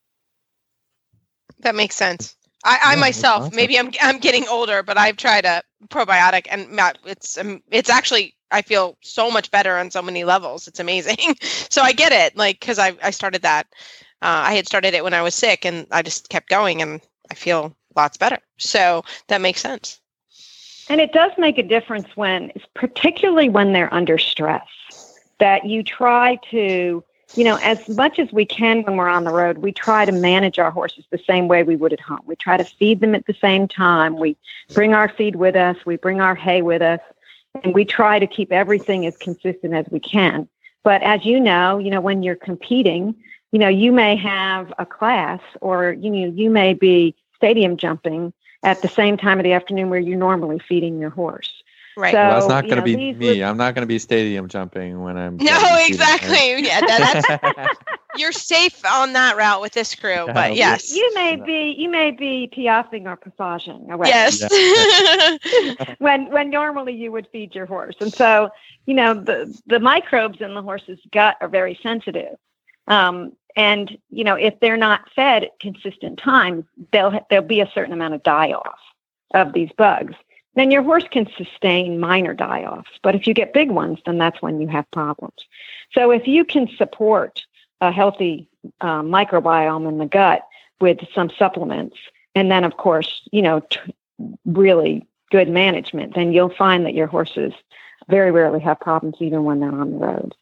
That makes sense. I, I yeah, myself, awesome. maybe I'm I'm getting older, but I've tried a probiotic, and it's um, it's actually I feel so much better on so many levels. It's amazing. so I get it, like because I I started that uh, I had started it when I was sick and I just kept going and I feel lots better. So that makes sense. And it does make a difference when, particularly when they're under stress, that you try to, you know, as much as we can when we're on the road, we try to manage our horses the same way we would at home. We try to feed them at the same time. We bring our feed with us, we bring our hay with us, and we try to keep everything as consistent as we can. But as you know, you know, when you're competing, you know, you may have a class or, you know, you may be stadium jumping at the same time of the afternoon where you're normally feeding your horse. Right. So, well, that's not going to be me. I'm not going to be stadium jumping when I'm. No, exactly. yeah, that, you're safe on that route with this crew, but yes, you, you may be you may be piaffing or passaging away. Yes. when when normally you would feed your horse, and so you know the the microbes in the horse's gut are very sensitive. Um, and you know, if they're not fed at consistent times, there'll there'll be a certain amount of die off of these bugs. Then your horse can sustain minor die offs, but if you get big ones, then that's when you have problems. So if you can support a healthy uh, microbiome in the gut with some supplements, and then of course, you know, t- really good management, then you'll find that your horses very rarely have problems even when they're on the road.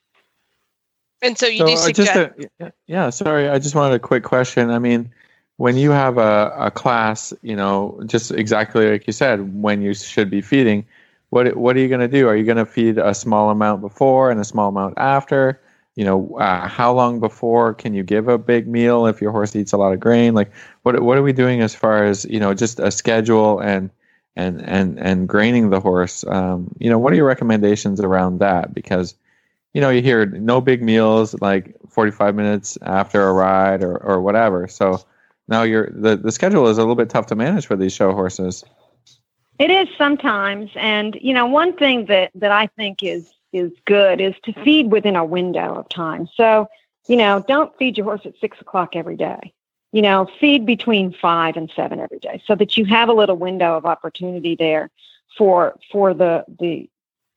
And so you so do suggest. Just a, yeah, sorry. I just wanted a quick question. I mean, when you have a, a class, you know, just exactly like you said, when you should be feeding, what what are you going to do? Are you going to feed a small amount before and a small amount after? You know, uh, how long before can you give a big meal if your horse eats a lot of grain? Like, what what are we doing as far as you know, just a schedule and and and and graining the horse? Um, you know, what are your recommendations around that? Because you know, you hear no big meals like 45 minutes after a ride or, or whatever. So now you're the, the schedule is a little bit tough to manage for these show horses. It is sometimes. And, you know, one thing that, that I think is, is good is to feed within a window of time. So, you know, don't feed your horse at six o'clock every day. You know, feed between five and seven every day so that you have a little window of opportunity there for for the the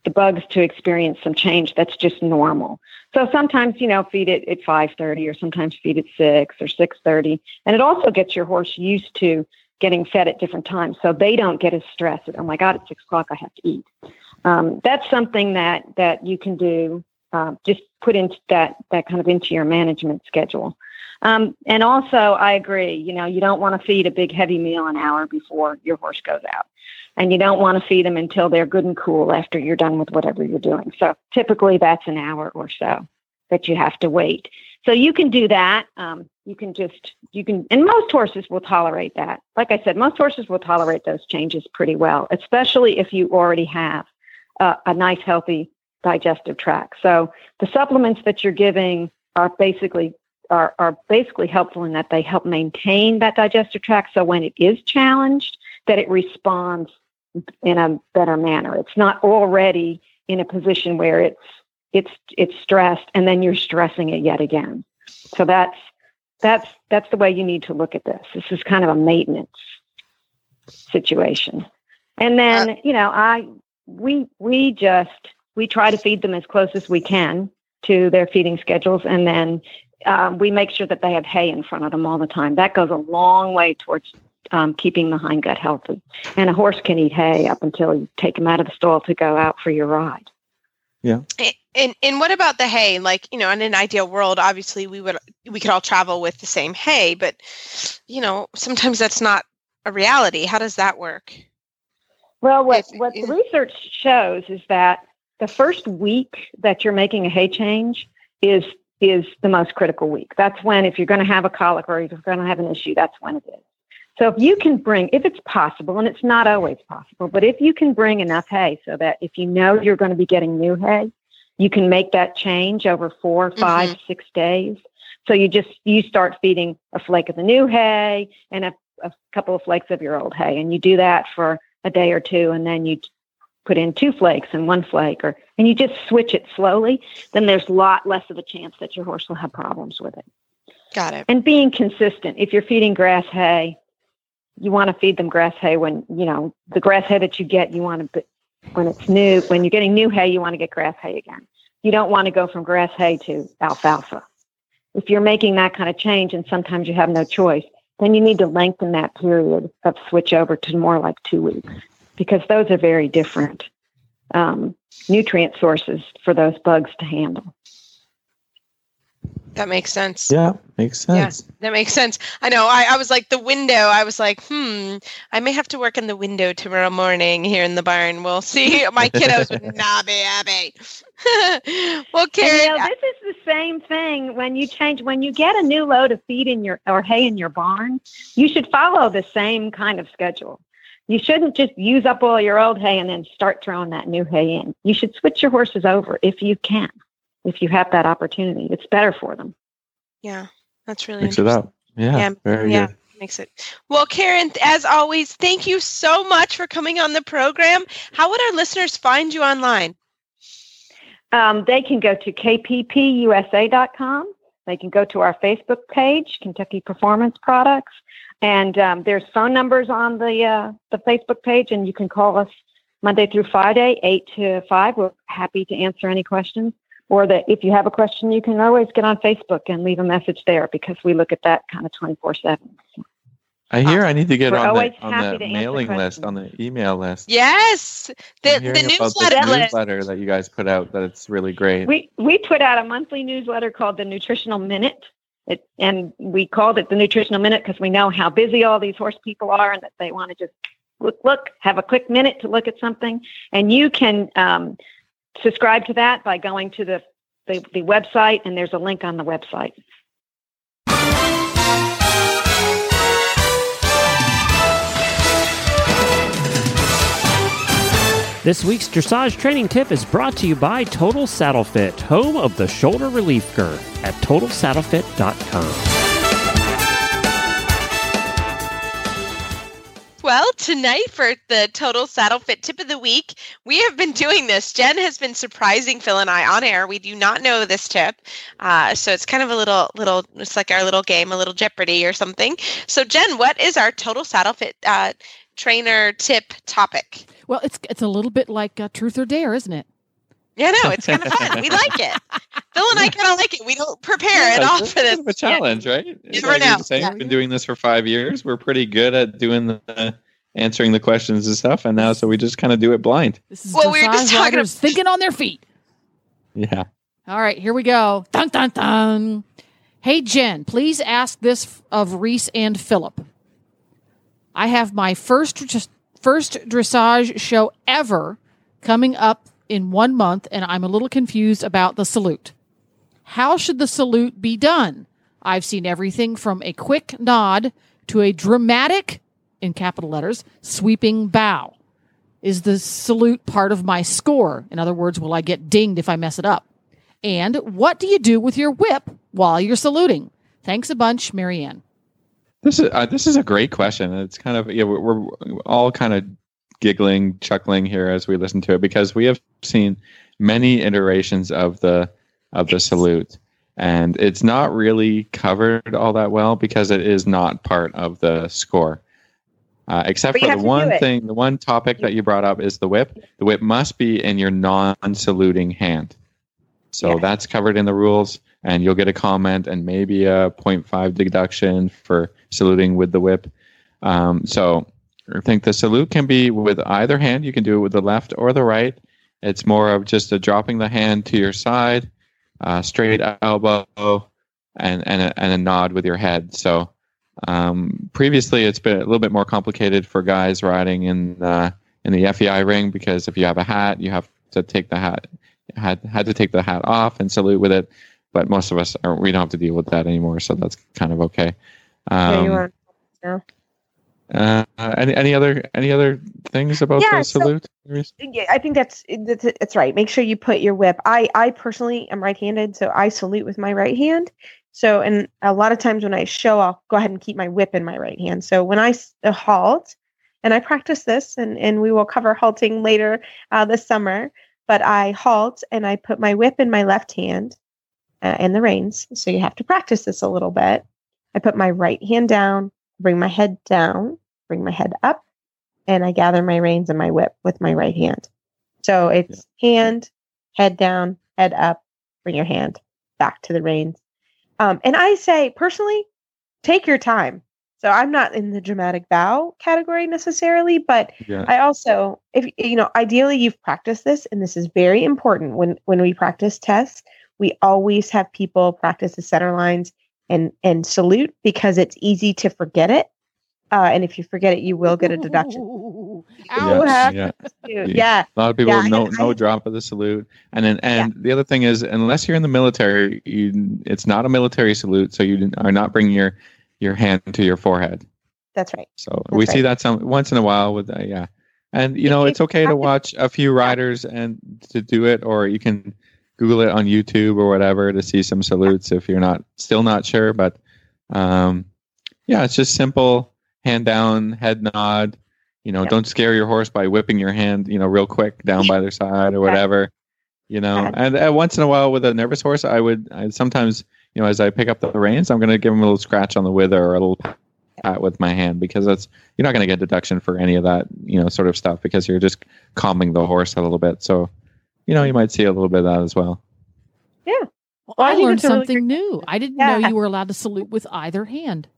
the bugs to experience some change that's just normal. So sometimes, you know, feed it at 5:30 or sometimes feed at 6 or 6:30, and it also gets your horse used to getting fed at different times, so they don't get as stressed. Oh my God, at six o'clock I have to eat. Um, that's something that that you can do uh, just put into that that kind of into your management schedule. Um, and also, I agree. You know, you don't want to feed a big heavy meal an hour before your horse goes out, and you don't want to feed them until they're good and cool after you're done with whatever you're doing. So typically, that's an hour or so that you have to wait. So you can do that. Um, you can just you can, and most horses will tolerate that. Like I said, most horses will tolerate those changes pretty well, especially if you already have uh, a nice, healthy digestive tract. So the supplements that you're giving are basically are, are basically helpful in that they help maintain that digestive tract. So when it is challenged, that it responds in a better manner. It's not already in a position where it's it's it's stressed and then you're stressing it yet again. So that's that's that's the way you need to look at this. This is kind of a maintenance situation. And then, uh, you know, I we we just we try to feed them as close as we can to their feeding schedules and then um, we make sure that they have hay in front of them all the time. That goes a long way towards um, keeping the hindgut healthy. And a horse can eat hay up until you take him out of the stall to go out for your ride. Yeah. And and what about the hay? Like you know, in an ideal world, obviously we would we could all travel with the same hay, but you know, sometimes that's not a reality. How does that work? Well, what If- what the research shows is that the first week that you're making a hay change is is the most critical week. That's when if you're going to have a colic or if you're going to have an issue, that's when it is. So if you can bring, if it's possible, and it's not always possible, but if you can bring enough hay so that if you know you're going to be getting new hay, you can make that change over four, mm-hmm. five, six days. So you just you start feeding a flake of the new hay and a, a couple of flakes of your old hay, and you do that for a day or two, and then you put in two flakes and one flake, or and you just switch it slowly. Then there's a lot less of a chance that your horse will have problems with it Got it. and being consistent. If you're feeding grass hay, you want to feed them grass hay when you know the grass hay that you get. You want to when it's new when you're getting new hay, you want to get grass hay again. You don't want to go from grass hay to alfalfa. If you're making that kind of change, and sometimes you have no choice, then you need to lengthen that period of switch over to more like two weeks because those are very different um, nutrient sources for those bugs to handle. That makes sense. Yeah, makes sense. That makes sense. I know. I, I was like the window. I was like, hmm, I may have to work in the window tomorrow morning here in the barn. We'll see. My kiddos would not be happy. well, And, Karen, you know, this is the same thing when you change when you get a new load of feed in your or hay in your barn. You should follow the same kind of schedule. You shouldn't just use up all your old hay and then start throwing that new hay in. You should switch your horses over if you can, if you have that opportunity. It's better for them. yeah, that's really Mix it interesting. up. Yeah, Yeah, very yeah. good. Makes it. Well, Karen, as always, thank you so much for coming on the program. How would our listeners find you online? Um, they can go to kppusa.com. They can go to our Facebook page, Kentucky Performance Products, and um, there's phone numbers on the uh, the Facebook page, and you can call us Monday through Friday, eight to five. We're happy to answer any questions. Or that if you have a question, you can always get on Facebook and leave a message there because we look at that kind of twenty four seven. I hear I need to get on always the, on happy the mailing list, on the email list. Yes, the I'm the hearing about newsletter this newsletter that you guys put out. That it's really great. We we put out a monthly newsletter called the Nutritional Minute. It, and we called it the Nutritional Minute because we know how busy all these horse people are and that they want to just look, look, have a quick minute to look at something. And you can um, subscribe to that by going to the, the, the website, and there's a link on the website. This week's dressage training tip is brought to you by Total Saddle Fit, home of the shoulder relief girth at totalsaddlefit.com. Well, tonight for the Total Saddle Fit tip of the week, we have been doing this. Jen has been surprising Phil and I on air. We do not know this tip, uh, so it's kind of a little, little. It's like our little game, a little Jeopardy or something. So, Jen, what is our Total Saddle Fit uh, trainer tip topic? Well, it's it's a little bit like uh, truth or dare, isn't it? Yeah, no, it's kind of fun. We like it. Phil and I kind of like it. We don't prepare at Yeah, all it's for this. kind a challenge, right? It's never like you're know. saying, Yeah. We've been doing this for five years. We're pretty good at doing the answering the questions and stuff, and now so we just kind of do it blind. This is Well, we were just talking riders thinking on their feet. Yeah. All right, here we go. Dun dun dun. Hey Jen, please ask this of Reese and Philip. I have my first first dressage show ever coming up in one month, and I'm a little confused about the salute. How should the salute be done? I've seen everything from a quick nod to a dramatic, in capital letters, sweeping bow. Is the salute part of my score? In other words, will I get dinged if I mess it up? And what do you do with your whip while you're saluting? Thanks a bunch, Marianne. This is uh, this is a great question. It's kind of yeah, we're, we're all kind of giggling, chuckling here as we listen to it because we have seen many iterations of the of the salute, and it's not really covered all that well because it is not part of the score. Uh, except for the one thing, the one topic that you brought up is the whip. The whip must be in your non-saluting hand. So yeah. that's covered in the rules, and you'll get a comment and maybe a 0.5 deduction for saluting with the whip. Um, so I think the salute can be with either hand. You can do it with the left or the right. It's more of just a dropping the hand to your side, uh, straight elbow, and and a, and a nod with your head. So um, previously, it's been a little bit more complicated for guys riding in uh, in the FEI ring because if you have a hat, you have to take the hat had had to take the hat off and salute with it. But most of us are, we don't have to deal with that anymore, so that's kind of okay. Um, yeah, you are. Yeah. Uh, any any other any other things about yeah, the salute? So, yeah, I think that's that's that's right. Make sure you put your whip. I I personally am right-handed, so I salute with my right hand. So, and a lot of times when I show, I'll go ahead and keep my whip in my right hand. So when I uh, halt, and I practice this, and and we will cover halting later uh, this summer. But I halt and I put my whip in my left hand uh, and the reins. So you have to practice this a little bit. I put my right hand down, bring my head down, bring my head up, and I gather my reins and my whip with my right hand. So it's yeah. hand, head down, head up, bring your hand back to the reins. Um, and I say personally, take your time. So I'm not in the dramatic bow category necessarily, but yeah. I also, if you know, ideally you've practiced this, and this is very important when when we practice tests. We always have people practice the center lines and and salute because it's easy to forget it. Uh, and if you forget it, you will get a deduction. Yeah, yeah. yeah. A lot of people yeah, no I, no drop of the salute, and then and yeah. the other thing is, unless you're in the military, you, it's not a military salute, so you are not bringing your your hand to your forehead. That's right. So That's we right. see that some once in a while with uh, yeah, and you know it's okay to watch a few riders and to do it, or you can Google it on YouTube or whatever to see some salutes if you're not still not sure. But um, yeah, it's just simple hand down, head nod. You know, yeah. don't scare your horse by whipping your hand, you know, real quick down by their side or whatever. You know, and uh, once in a while with a nervous horse, I would I sometimes, you know, as I pick up the reins, I'm going to give him a little scratch on the wither or a little pat with my hand because that's you're not going to get deduction for any of that, you know, sort of stuff because you're just calming the horse a little bit. So you know, you might see a little bit of that as well. Yeah. Well, I, I learned something really new. I didn't yeah. know you were allowed to salute with either hand.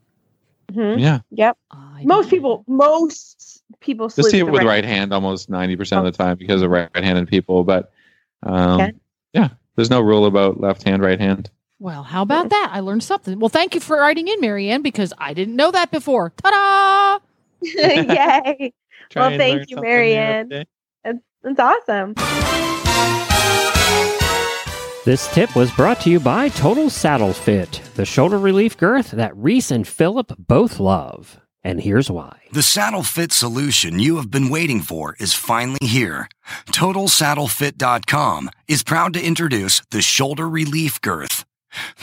Mm-hmm. Yeah. Yep. most people, most people see it with right, right hand almost ninety percent of the time because of right-handed people. But um, okay. yeah, there's no rule about left hand, right hand. Well, how about that? I learned something. Well, thank you for writing in, Marianne, because I didn't know that before. Ta-da! Yay! well, thank you, Marianne. That's, that's awesome. This tip was brought to you by Total Saddle Fit, the shoulder relief girth that Reese and Philip both love. And here's why. The saddle fit solution you have been waiting for is finally here. TotalSaddleFit.com is proud to introduce the Shoulder Relief Girth.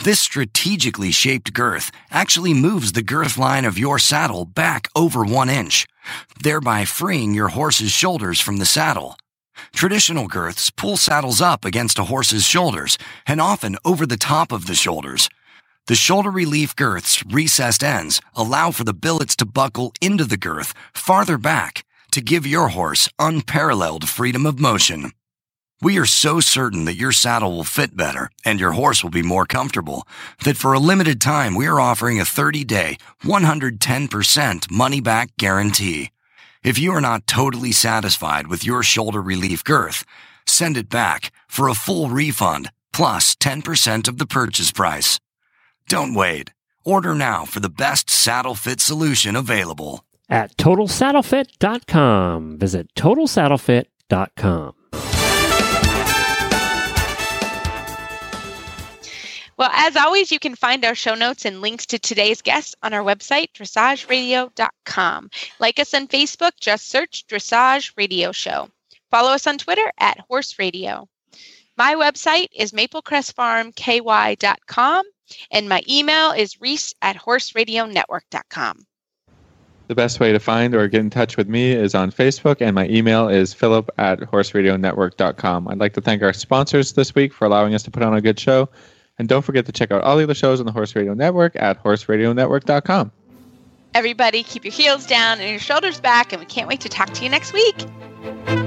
This strategically shaped girth actually moves the girth line of your saddle back over one inch, thereby freeing your horse's shoulders from the saddle. Traditional girths pull saddles up against a horse's shoulders and often over the top of the shoulders. The shoulder relief girth's recessed ends allow for the billets to buckle into the girth farther back to give your horse unparalleled freedom of motion. We are so certain that your saddle will fit better and your horse will be more comfortable that for a limited time we are offering a 30 day, 110% money back guarantee. If you are not totally satisfied with your shoulder relief girth, send it back for a full refund plus 10% of the purchase price. Don't wait. Order now for the best saddle fit solution available. At TotalSaddleFit.com. Visit TotalSaddleFit.com. Well, as always, you can find our show notes and links to today's guests on our website, dressageradio.com. Like us on Facebook, just search Dressage Radio Show. Follow us on Twitter at Horse Radio. My website is maplecrestfarmky.com, and my email is reese at horseradionetwork.com. The best way to find or get in touch with me is on Facebook, and my email is philip at horseradionetwork.com. I'd like to thank our sponsors this week for allowing us to put on a good show. And don't forget to check out all the other shows on the Horse Radio Network at horseradionetwork.com. Everybody, keep your heels down and your shoulders back, and we can't wait to talk to you next week.